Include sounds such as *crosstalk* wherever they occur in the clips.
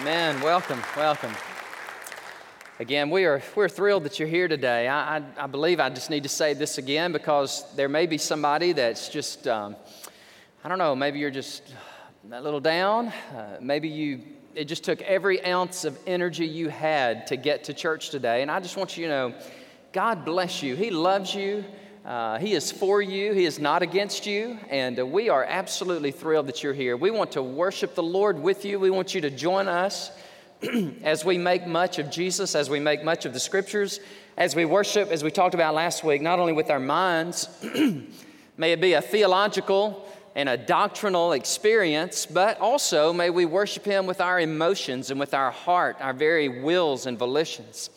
Amen. Welcome, welcome. Again, we are we're thrilled that you're here today. I, I, I believe I just need to say this again because there may be somebody that's just, um, I don't know, maybe you're just a little down. Uh, maybe you it just took every ounce of energy you had to get to church today. And I just want you to know, God bless you. He loves you. Uh, he is for you, He is not against you, and uh, we are absolutely thrilled that you're here. We want to worship the Lord with you. We want you to join us *clears throat* as we make much of Jesus, as we make much of the scriptures, as we worship, as we talked about last week, not only with our minds, *clears throat* may it be a theological and a doctrinal experience, but also may we worship Him with our emotions and with our heart, our very wills and volitions.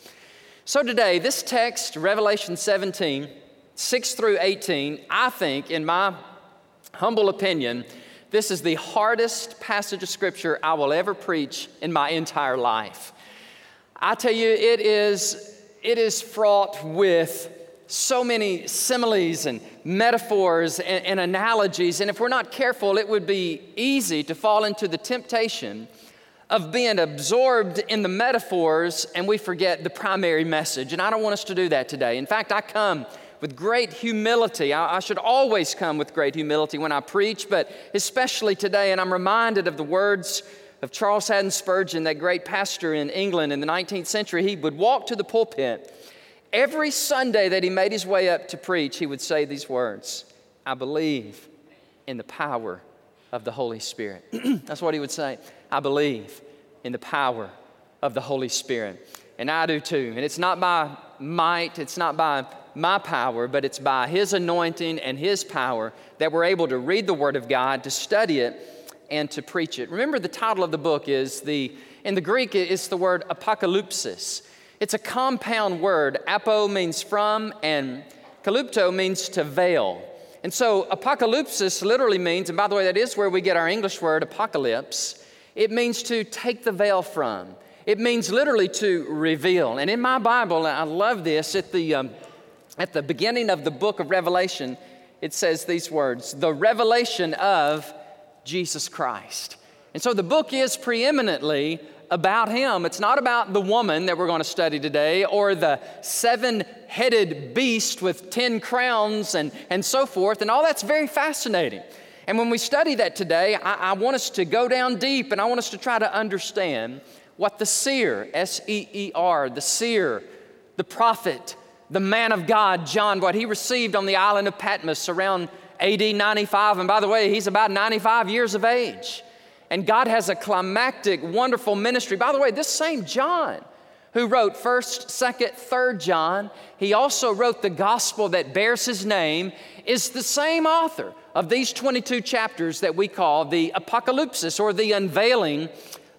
So today, this text, Revelation 17, 6 through 18, I think, in my humble opinion, this is the hardest passage of scripture I will ever preach in my entire life. I tell you, it is, it is fraught with so many similes and metaphors and, and analogies, and if we're not careful, it would be easy to fall into the temptation of being absorbed in the metaphors and we forget the primary message. And I don't want us to do that today. In fact, I come with great humility. I, I, should always come with great humility when I preach, but especially today. And I'm reminded of the words of Charles Haddon Spurgeon, that great pastor in England in the 19th century. He would walk to the pulpit. Every Sunday that he made his way up to preach, he would say these words I believe in the power of the Holy Spirit. *clears throat* That's what he would say. I believe in the power of the Holy Spirit. And I do too. And it's not by might, it's not by my power, but it's by His anointing and His power that we're able to read the Word of God, to study it, and to preach it. Remember, the title of the book is the, in the Greek, it's the word apocalypsis. It's a compound word. Apo means from, and kalupto means to veil. And so, apocalypsis literally means, and by the way, that is where we get our English word apocalypse, it means to take the veil from. It means literally to reveal. And in my Bible, I love this, at the um, at the beginning of the book of Revelation, it says these words the revelation of Jesus Christ. And so the book is preeminently about him. It's not about the woman that we're going to study today or the seven headed beast with 10 crowns and, and so forth. And all that's very fascinating. And when we study that today, I, I want us to go down deep and I want us to try to understand what the seer, S E E R, the seer, the prophet, the man of God, John, what he received on the island of Patmos around AD 95. And by the way, he's about 95 years of age. And God has a climactic, wonderful ministry. By the way, this same John who wrote 1st, 2nd, 3rd John, he also wrote the gospel that bears his name, is the same author of these 22 chapters that we call the apocalypsis or the unveiling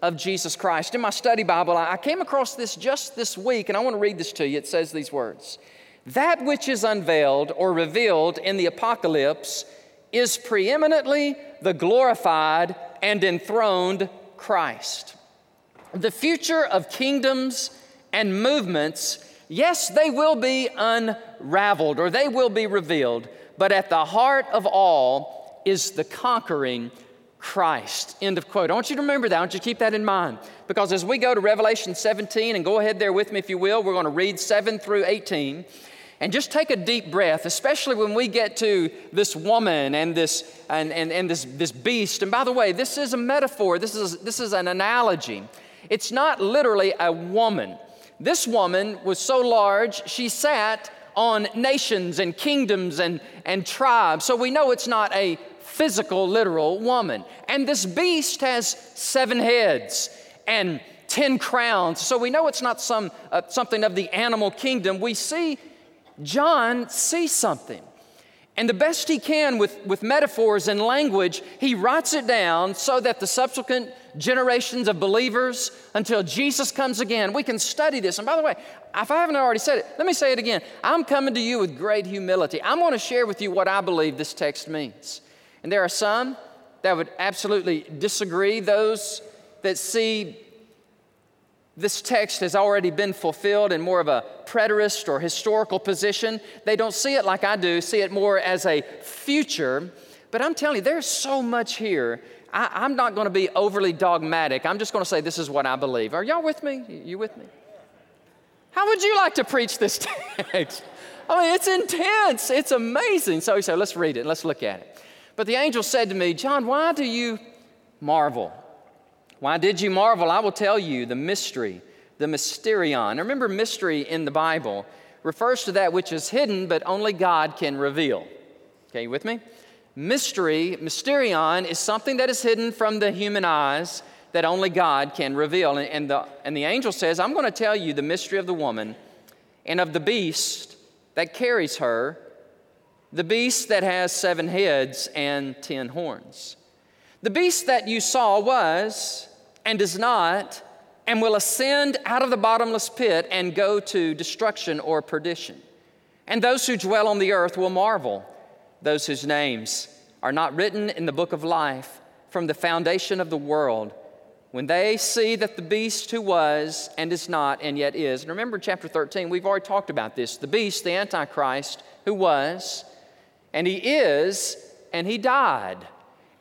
of Jesus Christ. In my study Bible, I came across this just this week, and I want to read this to you. It says these words That which is unveiled or revealed in the apocalypse is preeminently the glorified and enthroned Christ. The future of kingdoms and movements, yes, they will be unraveled or they will be revealed, but at the heart of all is the conquering Christ. End of quote. I want you to remember that. I want you to keep that in mind. Because as we go to Revelation 17, and go ahead there with me if you will, we're going to read 7 through 18. And just take a deep breath, especially when we get to this woman and this and, and, and this, this beast. And by the way, this is a metaphor, this is, this is an analogy. It's not literally a woman. This woman was so large, she sat on nations and kingdoms and, and tribes. So we know it's not a physical, literal woman. And this beast has seven heads and ten crowns. So we know it's not some, uh, something of the animal kingdom. We see John see something. And the best he can with, with metaphors and language, he writes it down so that the subsequent generations of believers, until Jesus comes again, we can study this. And by the way, if I haven't already said it, let me say it again. I'm coming to you with great humility. I'm going to share with you what I believe this text means. And there are some that would absolutely disagree, those that see this text has already been fulfilled in more of a preterist or historical position. They don't see it like I do, see it more as a future. But I'm telling you, there's so much here. I, am not going to be overly dogmatic. I'm just going to say this is what I believe. Are y'all with me? You with me? How would you like to preach this *laughs* text? I mean, it's intense. It's amazing. So he said, let's read it. Let's look at it. But the angel said to me, John, why do you marvel? Why did you marvel? I will tell you the mystery, the mysterion. Remember, mystery in the Bible refers to that which is hidden, but only God can reveal. Okay, you with me? Mystery, mysterion, is something that is hidden from the human eyes that only God can reveal. And, and, the, and the angel says, I'm going to tell you the mystery of the woman and of the beast that carries her, the beast that has seven heads and ten horns. The beast that you saw was and is not and will ascend out of the bottomless pit and go to destruction or perdition. And those who dwell on the earth will marvel those whose names are not written in the book of life from the foundation of the world, when they see that the beast who was and is not and yet is, and remember chapter 13, we've already talked about this the beast, the Antichrist, who was, and he is, and he died.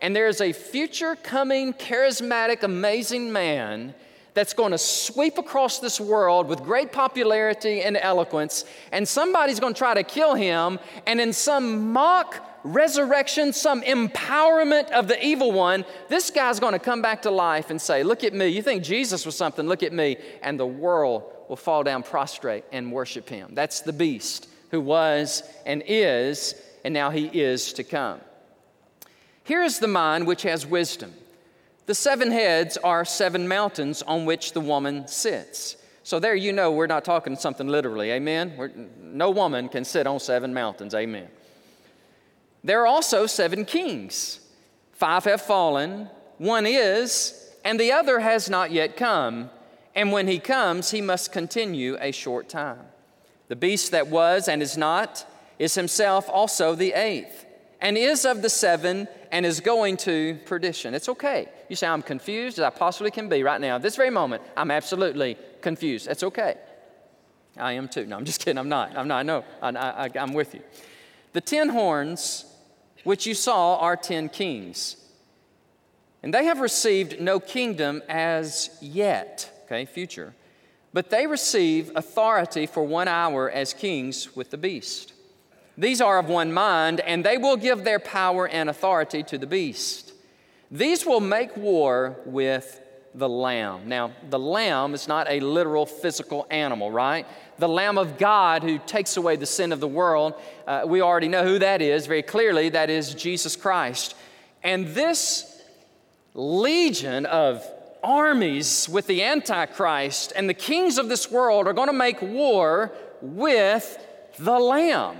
And there's a future coming, charismatic, amazing man that's going to sweep across this world with great popularity and eloquence, and somebody's going to try to kill him, and in some mock resurrection, some empowerment of the evil one, this guy's going to come back to life and say, Look at me. You think Jesus was something, look at me. And the world will fall down prostrate and worship him. That's the beast who was and is, and now he is to come. Here is the mind which has wisdom. The seven heads are seven mountains on which the woman sits. So there you know we're not talking something literally, amen? We're, no woman can sit on seven mountains, amen. There are also seven kings. Five have fallen, one is, and the other has not yet come. And when he comes, he must continue a short time. The beast that was and is not is himself also the eighth, and is of the seven and is going to perdition. It's okay. You say, I'm confused as I possibly can be right now. This very moment, I'm absolutely confused. That's okay. I am too. No, I'm just kidding. I'm not. I'm not. I know. I, I, I'm with you. The ten horns which you saw are ten kings. And they have received no kingdom as yet, okay, future, but they receive authority for one hour as kings with the beast. These are of one mind, and they will give their power and authority to the beast. These will make war with the lamb. Now, the lamb is not a literal physical animal, right? The Lamb of God who takes away the sin of the world, uh, we already know who that is very clearly. That is Jesus Christ. And this legion of armies with the Antichrist and the kings of this world are going to make war with the Lamb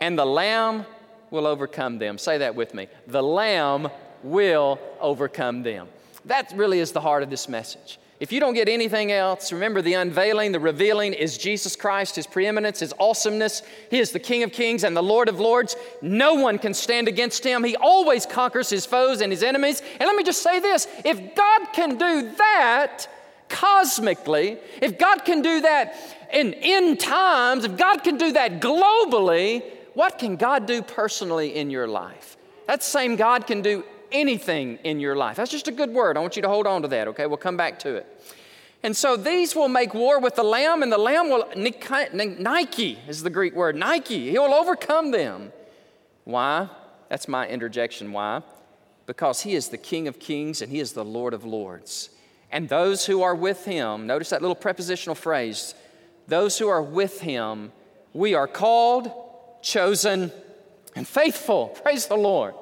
and the Lamb will overcome them. Say that with me. The Lamb will overcome them. That really is the heart of this message. If you don't get anything else, remember the unveiling, the revealing is Jesus Christ, His preeminence, His awesomeness. He is the King of kings and the Lord of lords. No one can stand against Him. He always conquers His foes and His enemies. And let me just say this if God can do that cosmically, if God can do that in end times, if God can do that globally, what can God do personally in your life? That same God can do anything in your life. That's just a good word. I want you to hold on to that, okay? We'll come back to it. And so these will make war with the Lamb, and the Lamb will, Nike is the Greek word, Nike. He'll overcome them. Why? That's my interjection. Why? Because he is the King of kings and he is the Lord of lords. And those who are with him, notice that little prepositional phrase, those who are with him, we are called, chosen, and faithful. Praise the Lord.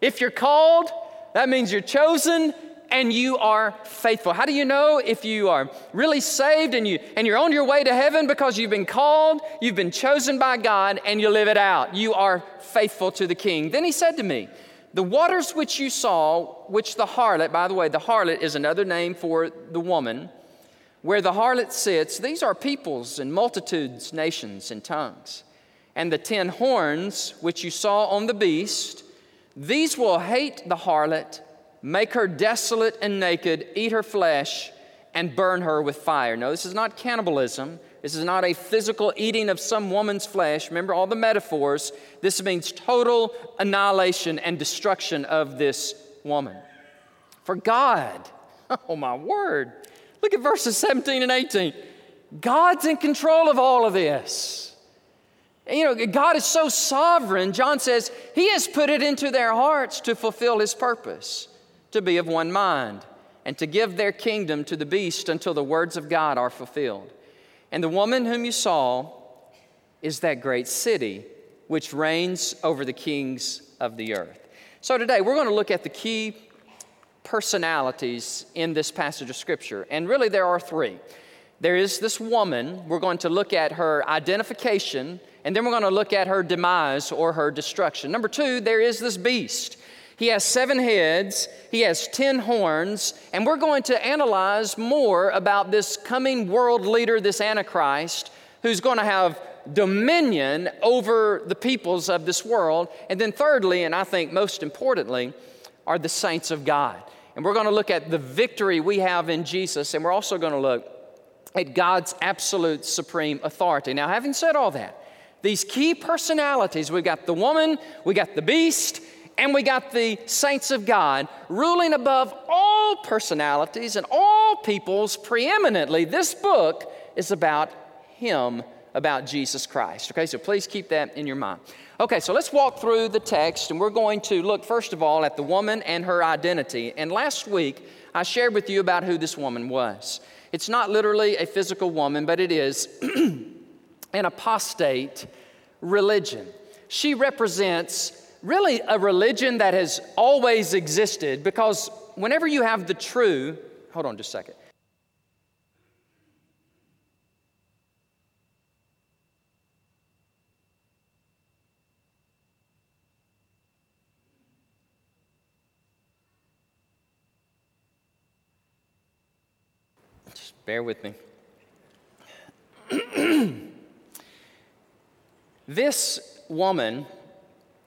If you're called, that means you're chosen and you are faithful. How do you know if you are really saved and you and you're on your way to heaven because you've been called, you've been chosen by God and you live it out. You are faithful to the king. Then he said to me, the waters which you saw, which the harlot, by the way, the harlot is another name for the woman, where the harlot sits, these are peoples and multitudes, nations, and tongues and the ten horns which you saw on the beast, these will hate the harlot, make her desolate and naked, eat her flesh, and burn her with fire. No, this is not cannibalism. This is not a physical eating of some woman's flesh. Remember all the metaphors. This means total annihilation and destruction of this woman. for God. *laughs* Oh, my word. Look at verses 17 and 18. God's in control of all of this. You know, God is so sovereign. John says he has put it into their hearts to fulfill his purpose, to be of one mind, and to give their kingdom to the beast until the words of God are fulfilled. And the woman whom you saw is that great city which reigns over the kings of the earth. So today we're going to look at the key personalities in this passage of Scripture. And really, there are three. There is this woman, we're going to look at her identification, and then we're going to look at her demise or her destruction. Number two, there is this beast. He has seven heads, he has ten horns, and we're going to analyze more about this coming world leader, this Antichrist, who's going to have dominion over the peoples of this world. And then, thirdly, and I think most importantly, are the saints of God. And we're going to look at the victory we have in Jesus, and we're also going to look at God's absolute supreme authority. Now, having said all that, these key personalities we got the woman, we got the beast, and we got the saints of God ruling above all personalities and all peoples preeminently. This book is about Him, about Jesus Christ. Okay, so please keep that in your mind. Okay, so let's walk through the text, and we're going to look first of all at the woman and her identity. And last week, I shared with you about who this woman was. It's not literally a physical woman, but it is *clears throat* an apostate religion. She represents really a religion that has always existed because whenever you have the true, hold on just a second. Bear with me. *clears throat* this woman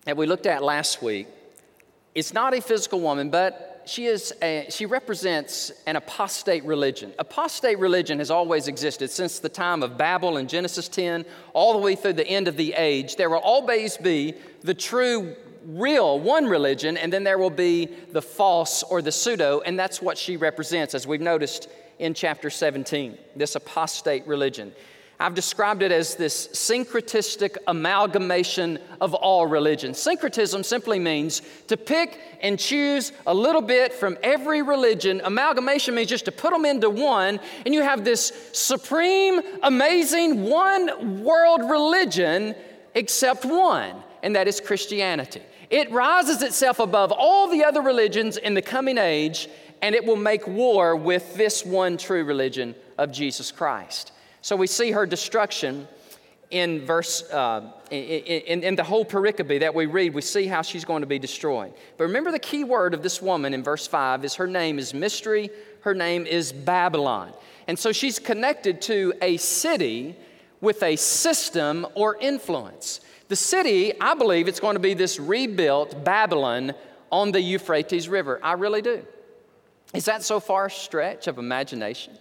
that we looked at last week is not a physical woman, but she, is a, she represents an apostate religion. Apostate religion has always existed since the time of Babel in Genesis 10, all the way through the end of the age. There will always be the true, real one religion, and then there will be the false or the pseudo, and that's what she represents, as we've noticed in chapter 17, this apostate religion. I've described it as this syncretistic amalgamation of all religions. Syncretism simply means to pick and choose a little bit from every religion. Amalgamation means just to put them into one, and you have this supreme, amazing, one world religion except one, and that is Christianity. It rises itself above all the other religions in the coming age, and it will make war with this one true religion of Jesus Christ. So we see her destruction in verse uh, in, in, the whole pericope that we read. We see how she's going to be destroyed. But remember the key word of this woman in verse 5 is her name is mystery. Her name is babylon. And so she's connected to a city with a system or influence. The city i believe it's going to be this rebuilt babylon on the euphrates river. I really do. Is that so far a stretch of imagination?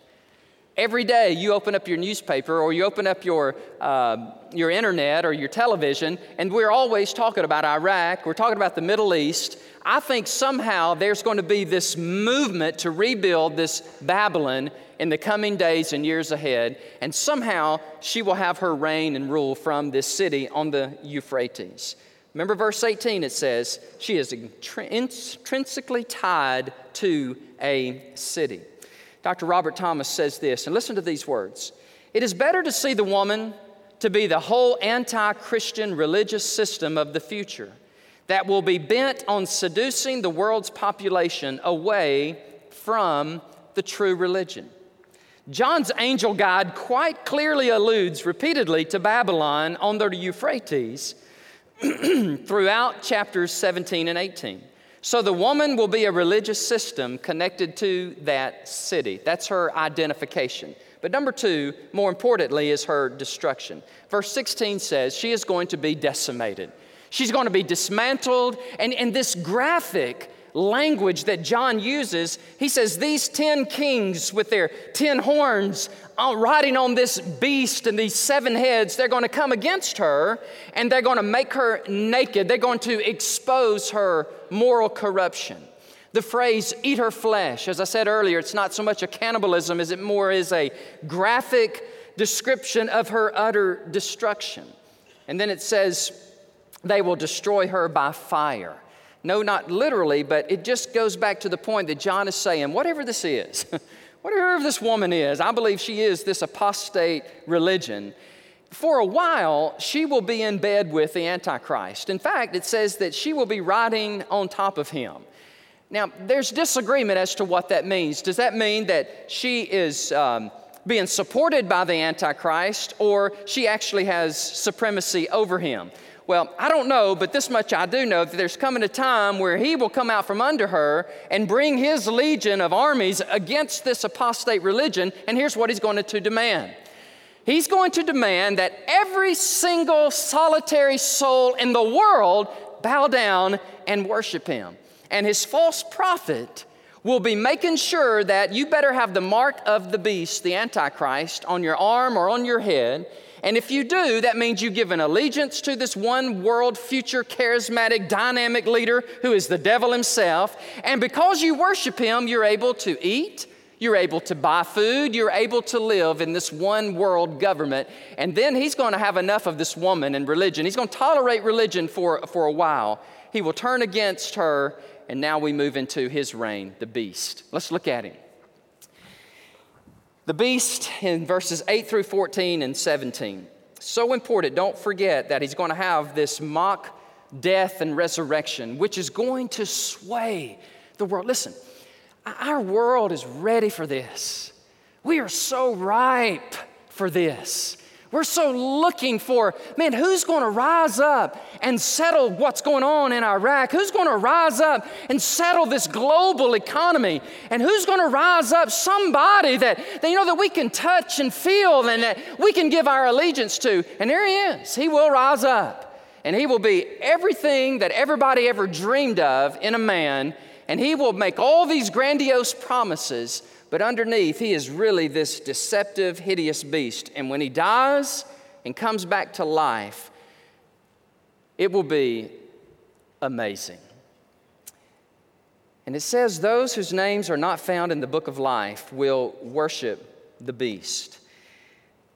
Every day you open up your newspaper or you open up your, uh, your internet or your television, and we're always talking about Iraq, we're talking about the Middle East. I think somehow there's going to be this movement to rebuild this Babylon in the coming days and years ahead, and somehow she will have her reign and rule from this city on the Euphrates. Remember verse 18, it says, She is intrinsically tied to a city. Dr. Robert Thomas says this, and listen to these words It is better to see the woman to be the whole anti Christian religious system of the future that will be bent on seducing the world's population away from the true religion. John's angel guide quite clearly alludes repeatedly to Babylon on the Euphrates *clears throat* throughout chapters 17 and 18. So the woman will be a religious system connected to that city. That's her identification. But number two, more importantly, is her destruction. Verse 16 says she is going to be decimated. She's going to be dismantled. And in this graphic language that John uses, he says, These 10 kings with their 10 horns uh, riding on this beast and these seven heads, they're going to come against her and they're going to make her naked. They're going to expose her moral corruption. The phrase eat her flesh, as I said earlier, it's not so much a cannibalism as it more is a graphic description of her utter destruction. And then it says, they will destroy her by fire. No, not literally, but it just goes back to the point that John is saying whatever this is, *laughs* whatever this woman is, I believe she is this apostate religion. For a while, she will be in bed with the Antichrist. In fact, it says that she will be riding on top of him. Now, there's disagreement as to what that means. Does that mean that she is um, being supported by the Antichrist or she actually has supremacy over him? Well, I don't know, but this much I do know that there's coming a time where he will come out from under her and bring his legion of armies against this apostate religion, and here's what he's going to demand. He's going to demand that every single solitary soul in the world bow down and worship him. And his false prophet will be making sure that you better have the mark of the beast, the Antichrist, on your arm or on your head. And if you do, that means you give an allegiance to this one world, future, charismatic, dynamic leader who is the devil himself. And because you worship him, you're able to eat, you're able to buy food, you're able to live in this one world government. And then he's going to have enough of this woman and religion. He's going to tolerate religion for, for a while. He will turn against her, and now we move into his reign, the beast. Let's look at him. The beast in verses 8 through 14 and 17. So important, don't forget that he's going to have this mock death and resurrection, which is going to sway the world. Listen, our world is ready for this. We are so ripe for this. We're so looking for, man, who's going to rise up and settle what's going on in Iraq? Who's going to rise up and settle this global economy? And who's going to rise up somebody that, that, you know, that we can touch and feel and that we can give our allegiance to? And there he is. He will rise up. And he will be everything that everybody ever dreamed of in a man. And he will make all these grandiose promises but underneath, he is really this deceptive, hideous beast. And when he dies and comes back to life, it will be amazing. And it says, Those whose names are not found in the book of life will worship the beast.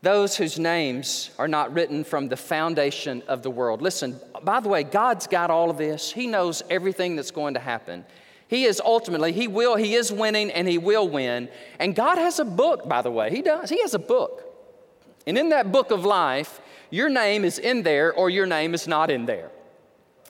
Those whose names are not written from the foundation of the world. Listen, by the way, God's got all of this. He knows everything that's going to happen. He is ultimately, he will, he is winning and he will win. And God has a book, by the way. He does. He has a book. And in that book of life, your name is in there or your name is not in there.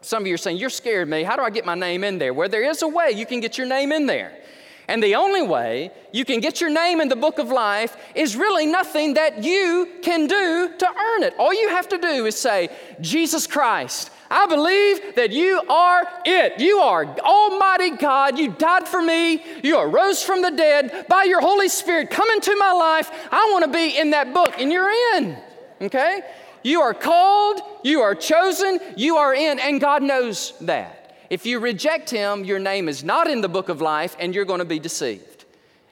Some of you are saying, You're scared me. How do I get my name in there? Well, there is a way you can get your name in there. And the only way you can get your name in the book of life is really nothing that you can do to earn it. All you have to do is say, Jesus Christ, I believe that you are it. You are Almighty God. You died for me. You arose from the dead. By your Holy Spirit, come into my life. I want to be in that book, and you're in. Okay? You are called, you are chosen, you are in, and God knows that. If you reject Him, your name is not in the book of life, and you're going to be deceived,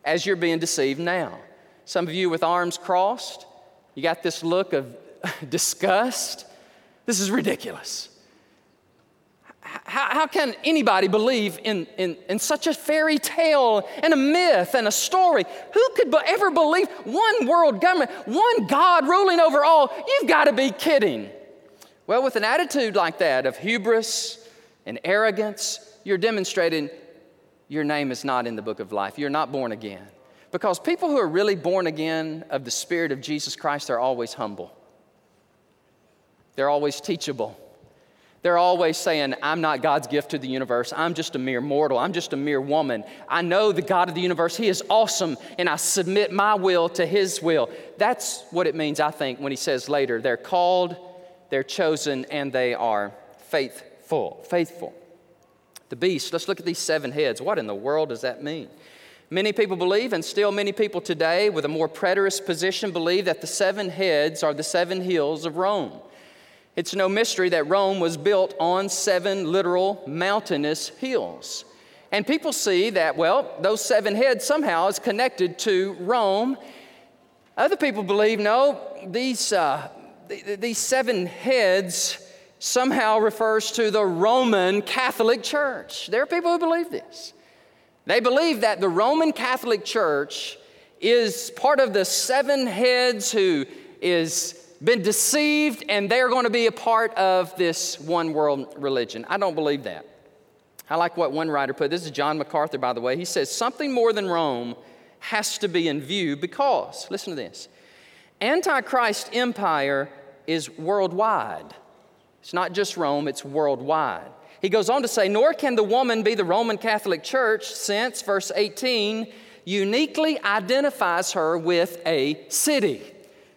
as you're being deceived now. Some of you with arms crossed, you got this look of *laughs* disgust. This is ridiculous how, how, can anybody believe in, in, in, such a fairy tale and a myth and a story? Who could ever believe one world government, one God ruling over all? You've got to be kidding. Well, with an attitude like that of hubris and arrogance, you're demonstrating your name is not in the book of life. You're not born again. Because people who are really born again of the Spirit of Jesus Christ are always humble, they're always teachable. They're always saying, I'm not God's gift to the universe. I'm just a mere mortal. I'm just a mere woman. I know the God of the universe. He is awesome, and I submit my will to His will. That's what it means, I think, when He says later, they're called, they're chosen, and they are faithful. Faithful. The beast, let's look at these seven heads. What in the world does that mean? Many people believe, and still many people today with a more preterist position believe, that the seven heads are the seven hills of Rome. It's no mystery that Rome was built on seven literal mountainous hills. And people see that, well, those seven heads somehow is connected to Rome. Other people believe, no, these, uh, th- these seven heads somehow refers to the Roman Catholic Church. There are people who believe this. They believe that the Roman Catholic Church is part of the seven heads who is been deceived and they're going to be a part of this one world religion. I don't believe that. I like what one writer put. This is John MacArthur, by the way. He says, Something more than Rome has to be in view because, listen to this, Antichrist empire is worldwide. It's not just Rome, it's worldwide. He goes on to say, Nor can the woman be the Roman Catholic Church, since, verse 18, uniquely identifies her with a city.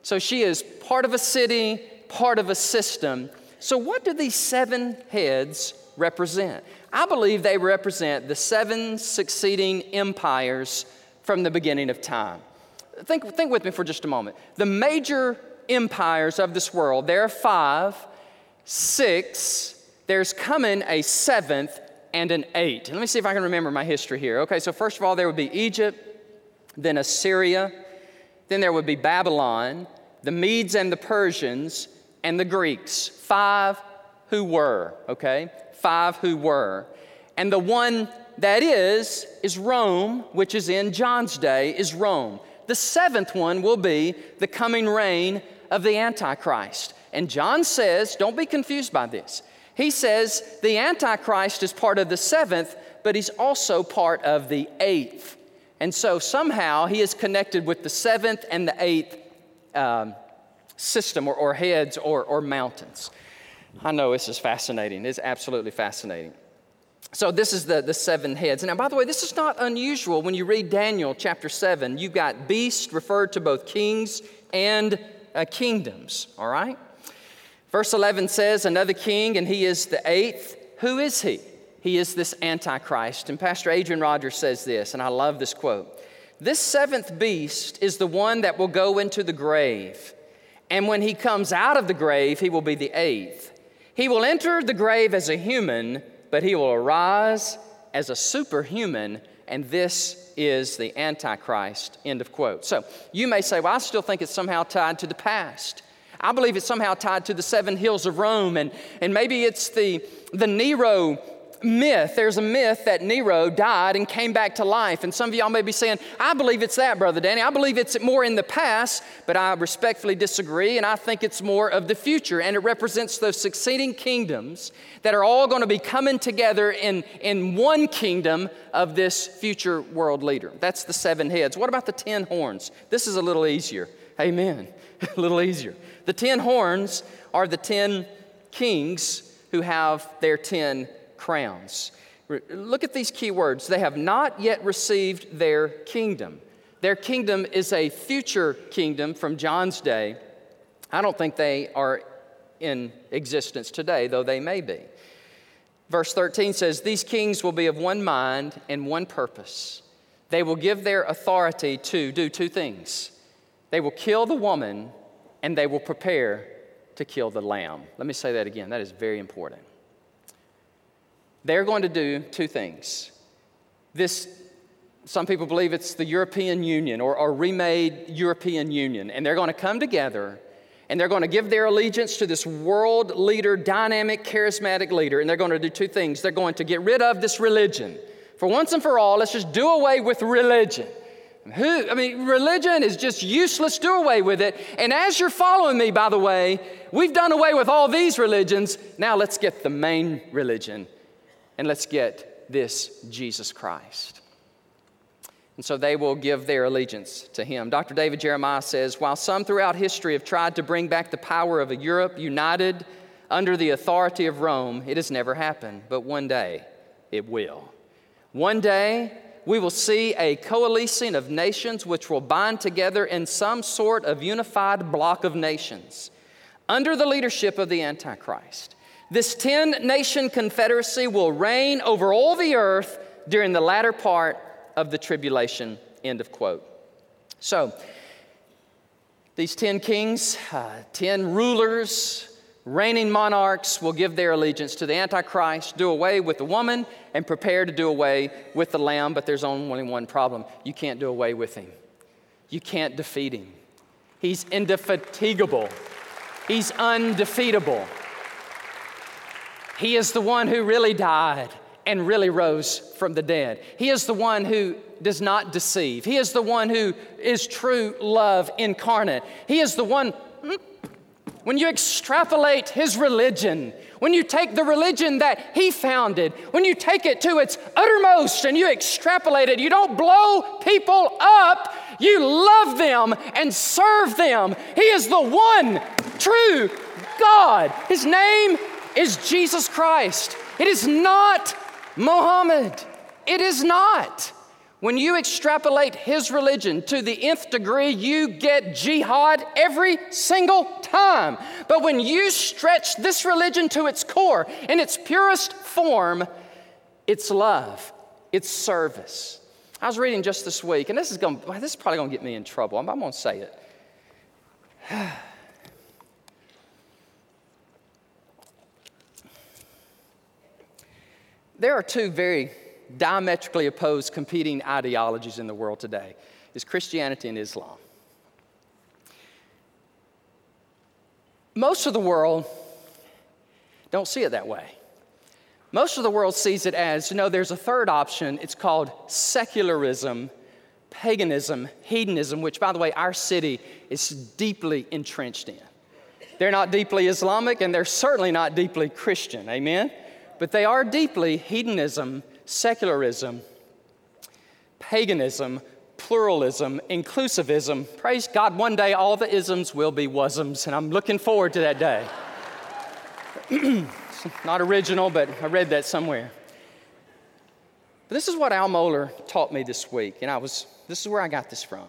So she is part of a city, part of a system. So, what do these seven heads represent? I believe they represent the seven succeeding empires from the beginning of time. Think, think with me for just a moment. The major empires of this world, there are five, six, there's coming a seventh and an eight. Let me see if I can remember my history here. Okay, so first of all, there would be Egypt, then Assyria, then there would be Babylon, the Medes and the Persians, and the Greeks. Five who were, okay? Five who were. And the one that is, is Rome, which is in John's day, is Rome. The seventh one will be the coming reign of the Antichrist. And John says, don't be confused by this. He says the Antichrist is part of the seventh, but he's also part of the eighth. And so somehow he is connected with the seventh and the eighth um, system or, or heads or, or mountains. I know this is fascinating. It's absolutely fascinating. So, this is the, the seven heads. Now, by the way, this is not unusual when you read Daniel chapter 7. You've got beasts referred to both kings and uh, kingdoms, all right? Verse 11 says, Another king, and he is the eighth. Who is he? He is this Antichrist. And Pastor Adrian Rogers says this, and I love this quote This seventh beast is the one that will go into the grave. And when he comes out of the grave, he will be the eighth. He will enter the grave as a human, but he will arise as a superhuman, and this is the Antichrist. End of quote. So you may say, well, I still think it's somehow tied to the past. I believe it's somehow tied to the seven hills of Rome, and, and maybe it's the, the Nero myth. There's a myth that Nero died and came back to life. And some of y'all may be saying, I believe it's that, Brother Danny. I believe it's more in the past, but I respectfully disagree. And I think it's more of the future. And it represents those succeeding kingdoms that are all going to be coming together in, in one kingdom of this future world leader. That's the seven heads. What about the ten horns? This is a little easier. Amen. *laughs* a little easier. The ten horns are the ten kings who have their ten crowns. Look at these key words. They have not yet received their kingdom. Their kingdom is a future kingdom from John's day. I don't think they are in existence today, though they may be. Verse 13 says, These kings will be of one mind and one purpose. They will give their authority to do two things they will kill the woman and they will prepare to kill the lamb. Let me say that again, that is very important they're going to do two things. This, some people believe it's the European Union or, or remade European Union, and they're going to come together and they're going to give their allegiance to this world leader, dynamic, charismatic leader, and they're going to do two things. They're going to get rid of this religion. For once and for all, let's just do away with religion. Who, I mean, religion is just useless. Do away with it. And as you're following me, by the way, we've done away with all these religions. Now let's get the main religion, and let's get this Jesus Christ. And so they will give their allegiance to him. Dr. David Jeremiah says While some throughout history have tried to bring back the power of a Europe united under the authority of Rome, it has never happened. But one day it will. One day we will see a coalescing of nations which will bind together in some sort of unified block of nations under the leadership of the Antichrist. This 10 nation confederacy will reign over all the earth during the latter part of the tribulation. End of quote. So, these 10 kings, uh, 10 rulers, reigning monarchs will give their allegiance to the Antichrist, do away with the woman, and prepare to do away with the lamb. But there's only one problem you can't do away with him, you can't defeat him. He's indefatigable, he's undefeatable. He is the one who really died and really rose from the dead. He is the one who does not deceive. He is the one who is true love incarnate. He is the one, when you extrapolate his religion, when you take the religion that he founded, when you take it to its uttermost and you extrapolate it, you don't blow people up, you love them and serve them. He is the one true God. His name is Jesus Christ. It is not Mohammed. It is not. When you extrapolate his religion to the nth degree, you get jihad every single time. But when you stretch this religion to its core, in its purest form, it's love, it's service. I was reading just this week, and this is going this is probably going to get me in trouble. I'm, I'm going to say it. *sighs* there are two very diametrically opposed competing ideologies in the world today is Christianity and Islam. Most of the world don't see it that way. Most of the world sees it as, you know, there's a third option. It's called secularism, paganism, hedonism, which, by the way, our city is deeply entrenched in. They're not deeply Islamic and they're certainly not deeply Christian, amen? But they are deeply hedonism, secularism, paganism, pluralism, inclusivism. Praise God, one day all the isms will be wasms, and I'm looking forward to that day. *clears throat* not original, but I read that somewhere. But this is what Al Mohler taught me this week, and I was, this is where I got this from.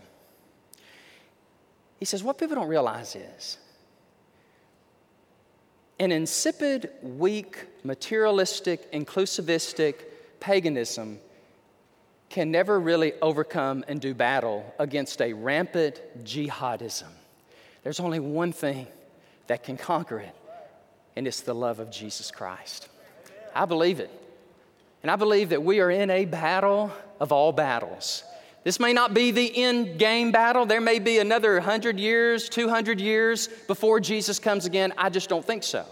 He says, What people don't realize is an insipid, weak, materialistic, inclusivistic, paganism can never really overcome and do battle against a rampant jihadism. There's only one thing that can conquer it, and it's the love of Jesus Christ. I believe it. And I believe that we are in a battle of all battles. This may not be the end game battle. There may be another 100 years, 200 years before Jesus comes again. I just don't think so.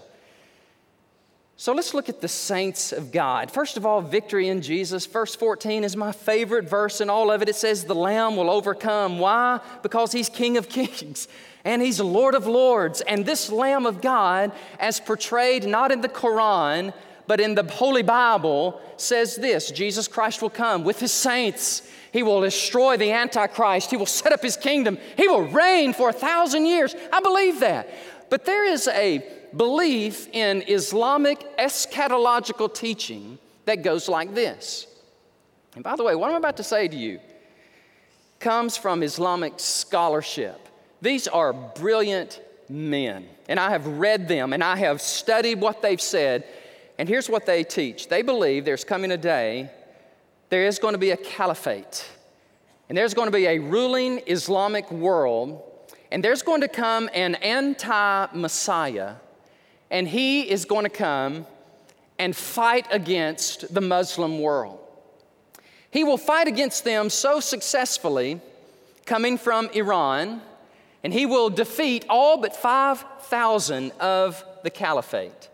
So let's look at the saints of God. First of all, victory in Jesus. Verse 14 is my favorite verse in all of it. It says, The Lamb will overcome. Why? Because He's King of *laughs* Kings and He's Lord of Lords. And this Lamb of God, as portrayed not in the Quran, but in the Holy Bible, says this Jesus Christ will come with His saints. He will destroy the Antichrist. He will set up His kingdom. He will reign for a thousand years. I believe that. But there is a belief in Islamic eschatological teaching that goes like this. And by the way, what I'm about to say to you comes from Islamic scholarship. These are brilliant men, and I have read them and I have studied what they've said. And here's what they teach they believe there's coming a day, there is going to be a caliphate, and there's going to be a ruling Islamic world, and there's going to come an anti Messiah and he is going to come and fight against the Muslim world. He will fight against them so successfully, coming from Iran, and he will defeat all but 5,000 of the caliphate.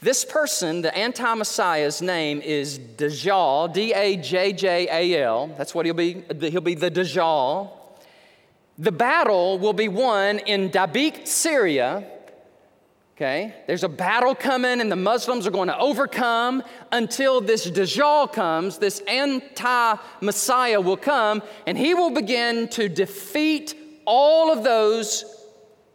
This person, the anti Messiah's name is Dajjal, D A J J A L. That's what he'll be. He'll be the Dajjal. The battle will be won in Dabiq, Syria, Okay? There's a battle coming, and the Muslims are going to overcome until this Dajjal comes, this anti Messiah will come, and he will begin to defeat all of those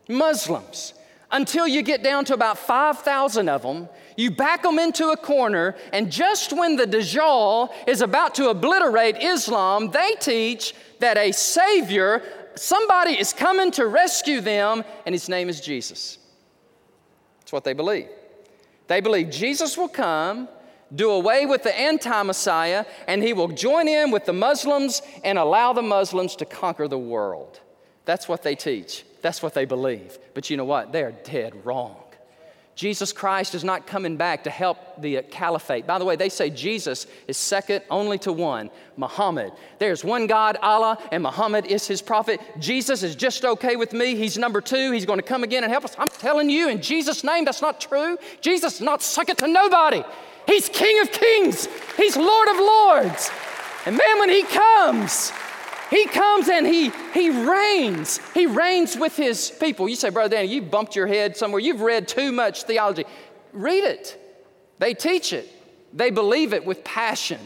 Muslims until you get down to about 5,000 of them. You back them into a corner, and just when the Dajjal is about to obliterate Islam, they teach that a Savior, somebody is coming to rescue them, and his name is Jesus. That's what they believe. They believe Jesus will come, do away with the anti Messiah, and he will join in with the Muslims and allow the Muslims to conquer the world. That's what they teach. That's what they believe. But you know what? They're dead wrong. Jesus Christ is not coming back to help the caliphate. By the way, they say Jesus is second only to one Muhammad. There's one God, Allah, and Muhammad is his prophet. Jesus is just okay with me. He's number two. He's going to come again and help us. I'm telling you, in Jesus' name, that's not true. Jesus is not second to nobody. He's King of Kings, He's Lord of Lords. And man, when He comes, He comes and He, he reigns. He reigns with His people. You say, Brother Danny, you bumped your head somewhere. You've read too much theology. Read it. They teach it, they believe it with passion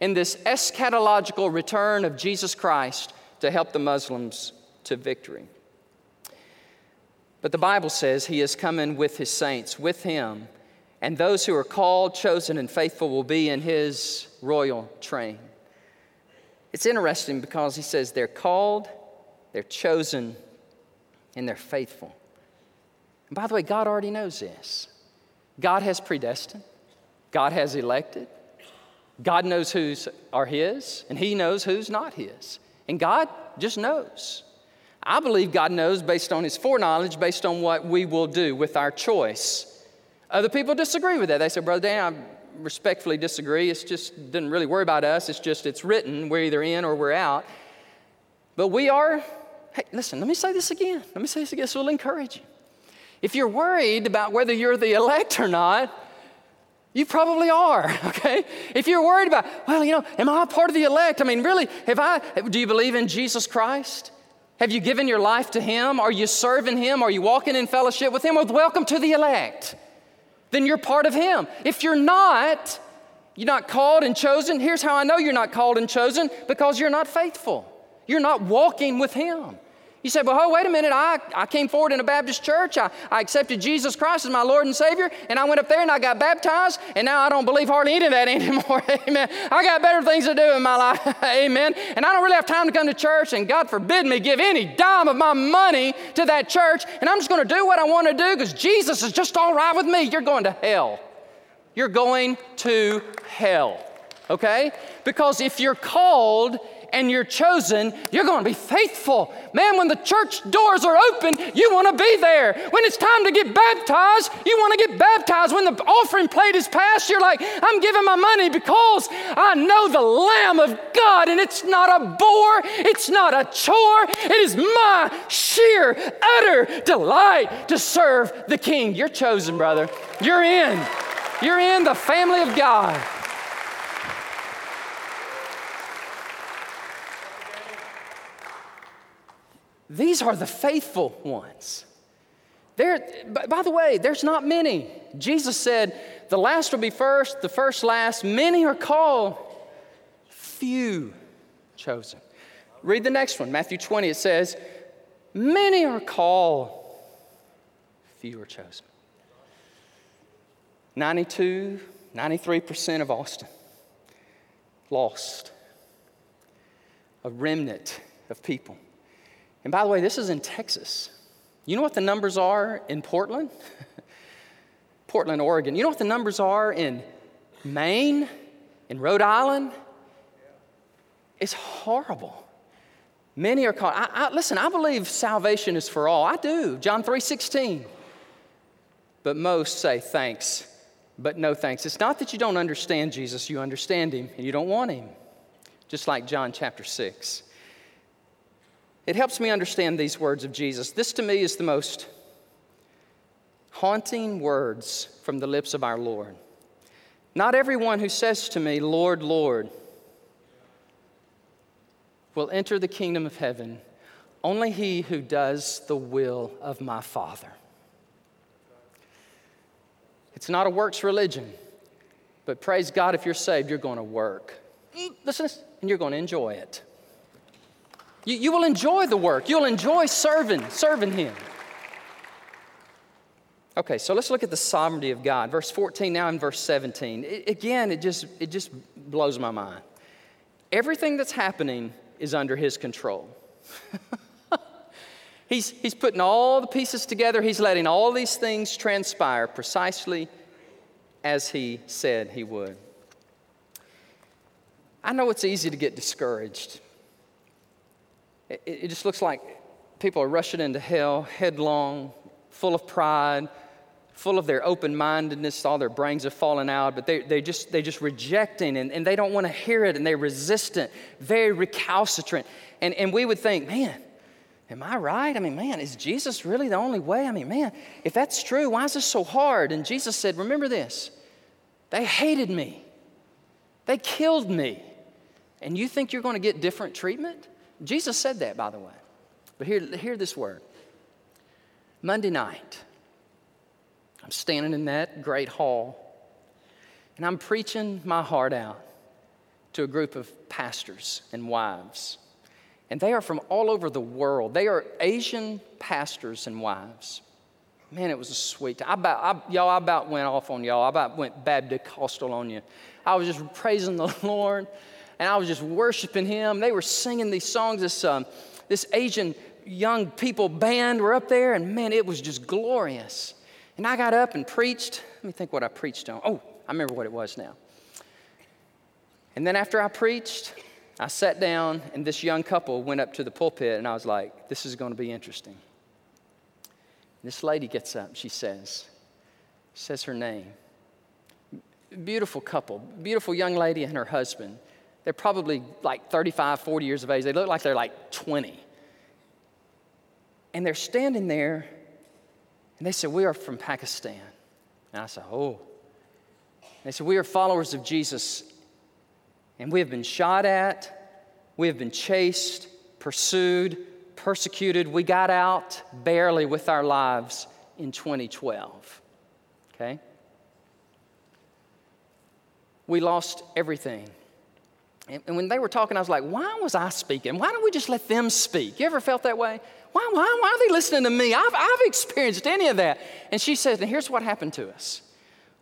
in this eschatological return of Jesus Christ to help the Muslims to victory. But the Bible says he is coming with his saints, with him, and those who are called, chosen, and faithful will be in his royal train. It's interesting because he says they're called, they're chosen, and they're faithful. And by the way, God already knows this. God has predestined, God has elected, God knows who's are His, and He knows who's not His. And God just knows. I believe God knows based on His foreknowledge, based on what we will do with our choice. Other people disagree with that. They say, Brother Dan, I respectfully disagree. It's just, doesn't really worry about us. It's just, it's written. We're either in or we're out. But we are, hey, listen, let me say this again. Let me say this again. This will encourage you. If you're worried about whether you're the elect or not, you probably are, *laughs* okay? If you're worried about, well, you know, am I part of the elect? I mean, really, have I, do you believe in Jesus Christ? Have you given your life to Him? Are you serving Him? Are you walking in fellowship with Him? Well, welcome to the elect. Then you're part of Him. If you're not, you're not called and chosen. Here's how I know you're not called and chosen because you're not faithful. You're not walking with Him. You say, well, oh, wait a minute. I, I came forward in a Baptist church. I, I accepted Jesus Christ as my Lord and Savior, and I went up there and I got baptized, and now I don't believe hardly any of that *laughs* anymore. Amen. I got better things to do in my life. *laughs* Amen. And I don't really have time to come to church, and God forbid me give any dime of my money to that church, and I'm just going to do what I want to do because Jesus is just all right with me. You're going to hell. You're going to hell. Okay? Because if you're called and you're chosen, you're going to be faithful. Man, when the church doors are open, you want to be there. When it's time to get baptized, you want to get baptized. When the offering plate is passed, you're like, I'm giving my money because I know the Lamb of God, and it's not a bore, it's not a chore. It is my sheer, utter delight to serve the King. You're chosen, brother. You're in. You're in the family of God. These are the faithful ones. There, by the way, there's not many. Jesus said, The last will be first, the first last. Many are called, few chosen. Read the next one, Matthew 20. It says, Many are called, few are chosen. 92, 93% of Austin lost. A remnant of people and by the way, this is in Texas. You know what the numbers are in Portland? *laughs* Portland, Oregon. You know what the numbers are in Maine, in Rhode Island? It's horrible. Many are called. I, I, listen, I believe salvation is for all. I do. John 3:16. But most say thanks, but no thanks. It's not that you don't understand Jesus, you understand him and you don't want him. Just like John chapter 6. It helps me understand these words of Jesus. This to me is the most haunting words from the lips of our Lord. Not everyone who says to me, Lord, Lord, will enter the kingdom of heaven, only he who does the will of my Father. It's not a works religion, but praise God, if you're saved, you're going to work. Listen, and you're going to enjoy it. You, you will enjoy the work. You'll enjoy serving, serving Him. Okay, so let's look at the sovereignty of God. Verse 14 now in verse 17. It, again, it just, it just blows my mind. Everything that's happening is under His control. *laughs* he's, he's putting all the pieces together, He's letting all these things transpire precisely as He said He would. I know it's easy to get discouraged it, it just looks like people are rushing into hell headlong, full of pride, full of their open mindedness, all their brains have fallen out, but they, they just, they're just rejecting and, and they don't want to hear it and they're resistant, very recalcitrant. And, and we would think, man, am I right? I mean, man, is Jesus really the only way? I mean, man, if that's true, why is this so hard? And Jesus said, remember this They hated me. They killed me. And you think you're going to get different treatment? Jesus said that, by the way. But hear, hear this word Monday night, I'm standing in that great hall, and I'm preaching my heart out to a group of pastors and wives. And they are from all over the world. They are Asian pastors and wives. Man, it was a sweet. I about, I, y'all, I about went off on y'all. I about went Baptist Costal on you. I was just praising the *laughs* Lord, and I was just worshiping Him. They were singing these songs. This, um, this Asian young people band were up there, and man, it was just glorious. And I got up and preached. Let me think what I preached on. Oh, I remember what it was now. And then after I preached, I sat down, and this young couple went up to the pulpit, and I was like, this is going to be interesting. This lady gets up, she says, says her name. Beautiful couple, beautiful young lady and her husband. They're probably like 35, 40 years of age. They look like they're like 20. And they're standing there, and they said, We are from Pakistan. And I said, Oh. They said, We are followers of Jesus and we have been shot at, we have been chased, pursued, persecuted. We got out barely with our lives in 2012. Okay? We lost everything. And when they were talking, I was like, why was I speaking? Why don't we just let them speak? You ever felt that way? Why, why, why are they listening to me? I've, I've experienced any of that. And she says, and here's what happened to us.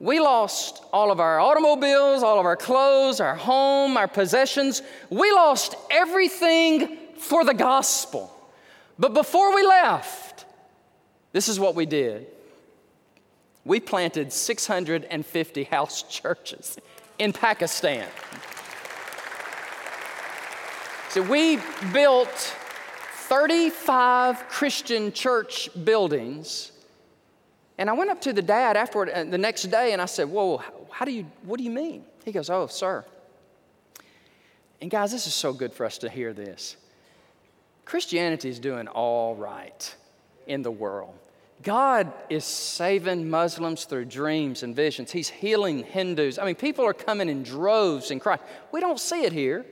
We lost all of our automobiles, all of our clothes, our home, our possessions. We lost everything for the gospel. But before we left, this is what we did we planted 650 house *laughs* churches in Pakistan. So we built 35 Christian church buildings and I went up to the dad afterward uh, the next day and I said, Whoa, how do you, what do you mean? He goes, Oh, sir. And guys, this is so good for us to hear this. Christianity is doing all right in the world. God is saving Muslims through dreams and visions. He's healing Hindus. I mean, people are coming in droves in Christ. We don't see it here.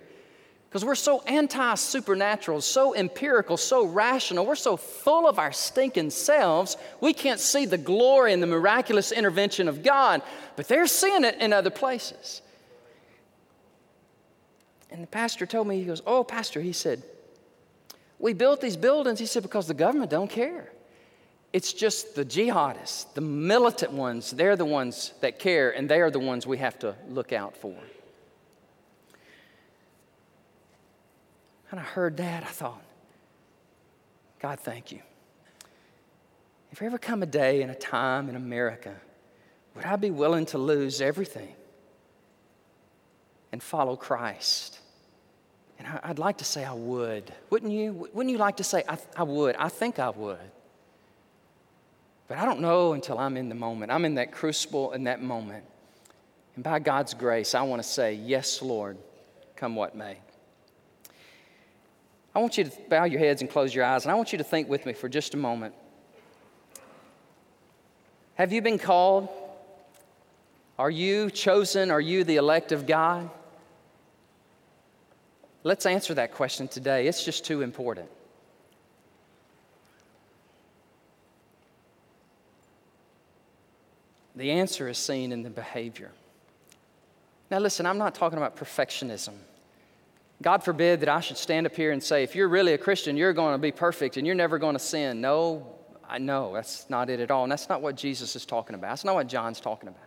Because we're so anti supernatural, so empirical, so rational, we're so full of our stinking selves, we can't see the glory and the miraculous intervention of God, but they're seeing it in other places. And the pastor told me, he goes, Oh, Pastor, he said, we built these buildings, he said, because the government don't care. It's just the jihadists, the militant ones, they're the ones that care, and they are the ones we have to look out for. And I heard that, I thought, God, thank you. If there ever come a day and a time in America, would I be willing to lose everything and follow Christ? And I'd like to say I would. Wouldn't you? Wouldn't you like to say, I, I would? I think I would. But I don't know until I'm in the moment. I'm in that crucible in that moment. And by God's grace, I want to say, Yes, Lord, come what may. I want you to bow your heads and close your eyes, and I want you to think with me for just a moment. Have you been called? Are you chosen? Are you the elect of God? Let's answer that question today. It's just too important. The answer is seen in the behavior. Now, listen, I'm not talking about perfectionism. God forbid that I should stand up here and say, if you're really a Christian, you're going to be perfect and you're never going to sin. No, I know that's not it at all. And that's not what Jesus is talking about. That's not what John's talking about.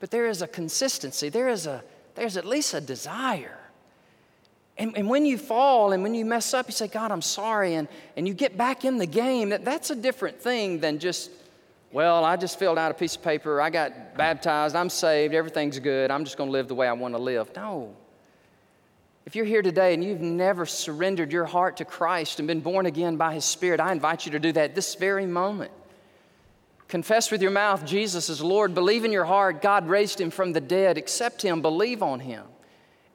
But there is a consistency, there is a, there's at least a desire. And, and when you fall and when you mess up, you say, God, I'm sorry, and, and you get back in the game. That, that's a different thing than just, well, I just filled out a piece of paper, I got baptized, I'm saved, everything's good, I'm just going to live the way I want to live. No. If you're here today and you've never surrendered your heart to Christ and been born again by His Spirit, I invite you to do that this very moment. Confess with your mouth Jesus is Lord. Believe in your heart God raised Him from the dead. Accept Him. Believe on Him.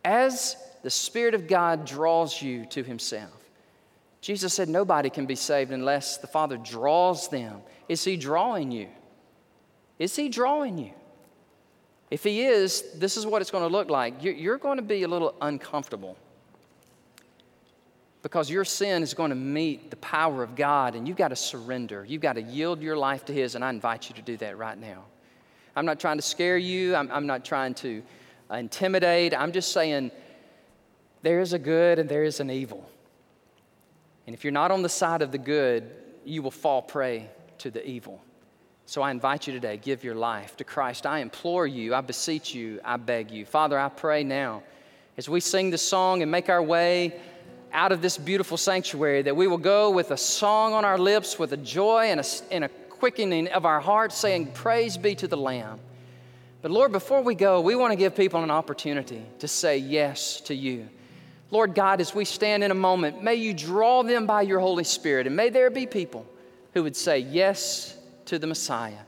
As the Spirit of God draws you to Himself. Jesus said nobody can be saved unless the Father draws them. Is He drawing you? Is He drawing you? If He is, this is what it's going to look like. You're going to be a little uncomfortable because your sin is going to meet the power of God and you've got to surrender. You've got to yield your life to His, and I invite you to do that right now. I'm not trying to scare you, I'm, I'm not trying to uh, intimidate. I'm just saying there is a good and there is an evil. And if you're not on the side of the good, you will fall prey to the evil. So I invite you today, give your life to Christ. I implore you, I beseech you, I beg you. Father, I pray now as we sing this song and make our way out of this beautiful sanctuary that we will go with a song on our lips, with a joy and a, and a quickening of our hearts, saying, Praise be to the Lamb. But Lord, before we go, we want to give people an opportunity to say yes to you. Lord God, as we stand in a moment, may you draw them by your Holy Spirit, and may there be people who would say yes to the Messiah,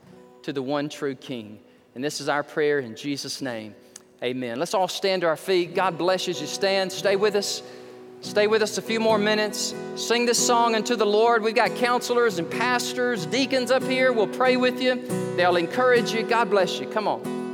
to the one true King. And this is our prayer in Jesus' name. Amen. Let's all stand to our feet. God bless you as you stand. Stay with us. Stay with us a few more minutes. Sing this song unto the Lord. We've got counselors and pastors, deacons up here. We'll pray with you, they'll encourage you. God bless you. Come on.